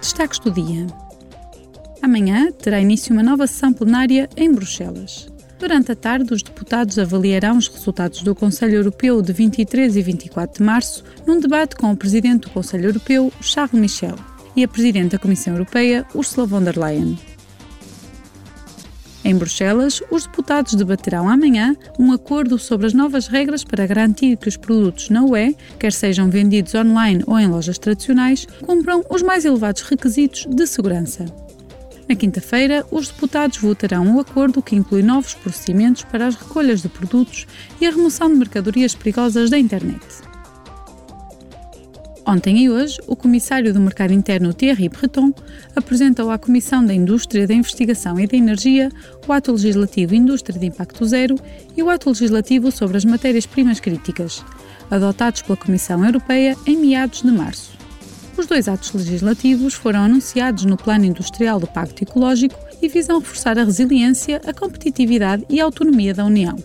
Destaques do dia. Amanhã terá início uma nova sessão plenária em Bruxelas. Durante a tarde, os deputados avaliarão os resultados do Conselho Europeu de 23 e 24 de março, num debate com o Presidente do Conselho Europeu, Charles Michel, e a Presidente da Comissão Europeia, Ursula von der Leyen. Em Bruxelas, os deputados debaterão amanhã um acordo sobre as novas regras para garantir que os produtos na UE, quer sejam vendidos online ou em lojas tradicionais, cumpram os mais elevados requisitos de segurança. Na quinta-feira, os deputados votarão o acordo que inclui novos procedimentos para as recolhas de produtos e a remoção de mercadorias perigosas da internet. Ontem e hoje, o Comissário do Mercado Interno Thierry Breton apresentou à Comissão da Indústria, da Investigação e da Energia o Ato Legislativo Indústria de Impacto Zero e o Ato Legislativo sobre as Matérias-Primas Críticas, adotados pela Comissão Europeia em meados de março. Os dois atos legislativos foram anunciados no Plano Industrial do Pacto Ecológico e visam reforçar a resiliência, a competitividade e a autonomia da União.